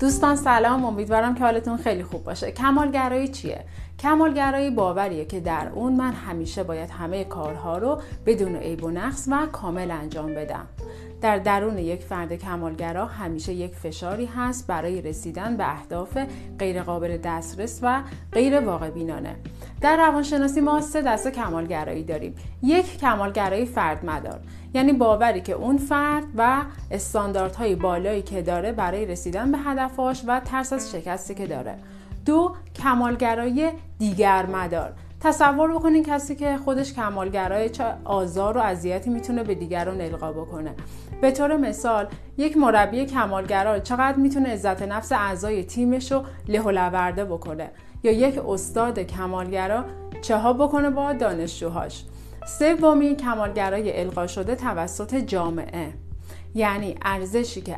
دوستان سلام امیدوارم که حالتون خیلی خوب باشه. کمالگرایی چیه؟ کمالگرایی باوریه که در اون من همیشه باید همه کارها رو بدون عیب و نقص و کامل انجام بدم. در درون یک فرد کمالگرا همیشه یک فشاری هست برای رسیدن به اهداف غیرقابل دسترس و غیر واقع بینانه. در روانشناسی ما سه دسته کمالگرایی داریم. یک کمالگرایی فرد مدار. یعنی باوری که اون فرد و استانداردهای بالایی که داره برای رسیدن به هدفاش و ترس از شکستی که داره. دو کمالگرایی دیگر مدار. تصور بکنین کسی که خودش کمالگرای چه آزار و اذیتی می‌تونه به دیگران القا بکنه. به طور مثال یک مربی کمالگرا چقدر می‌تونه عزت نفس اعضای تیمش رو له و لورده بکنه؟ یا یک استاد کمالگرا چه ها بکنه با دانشجوهاش؟ سومی کمالگرای القا شده توسط جامعه. یعنی ارزشی که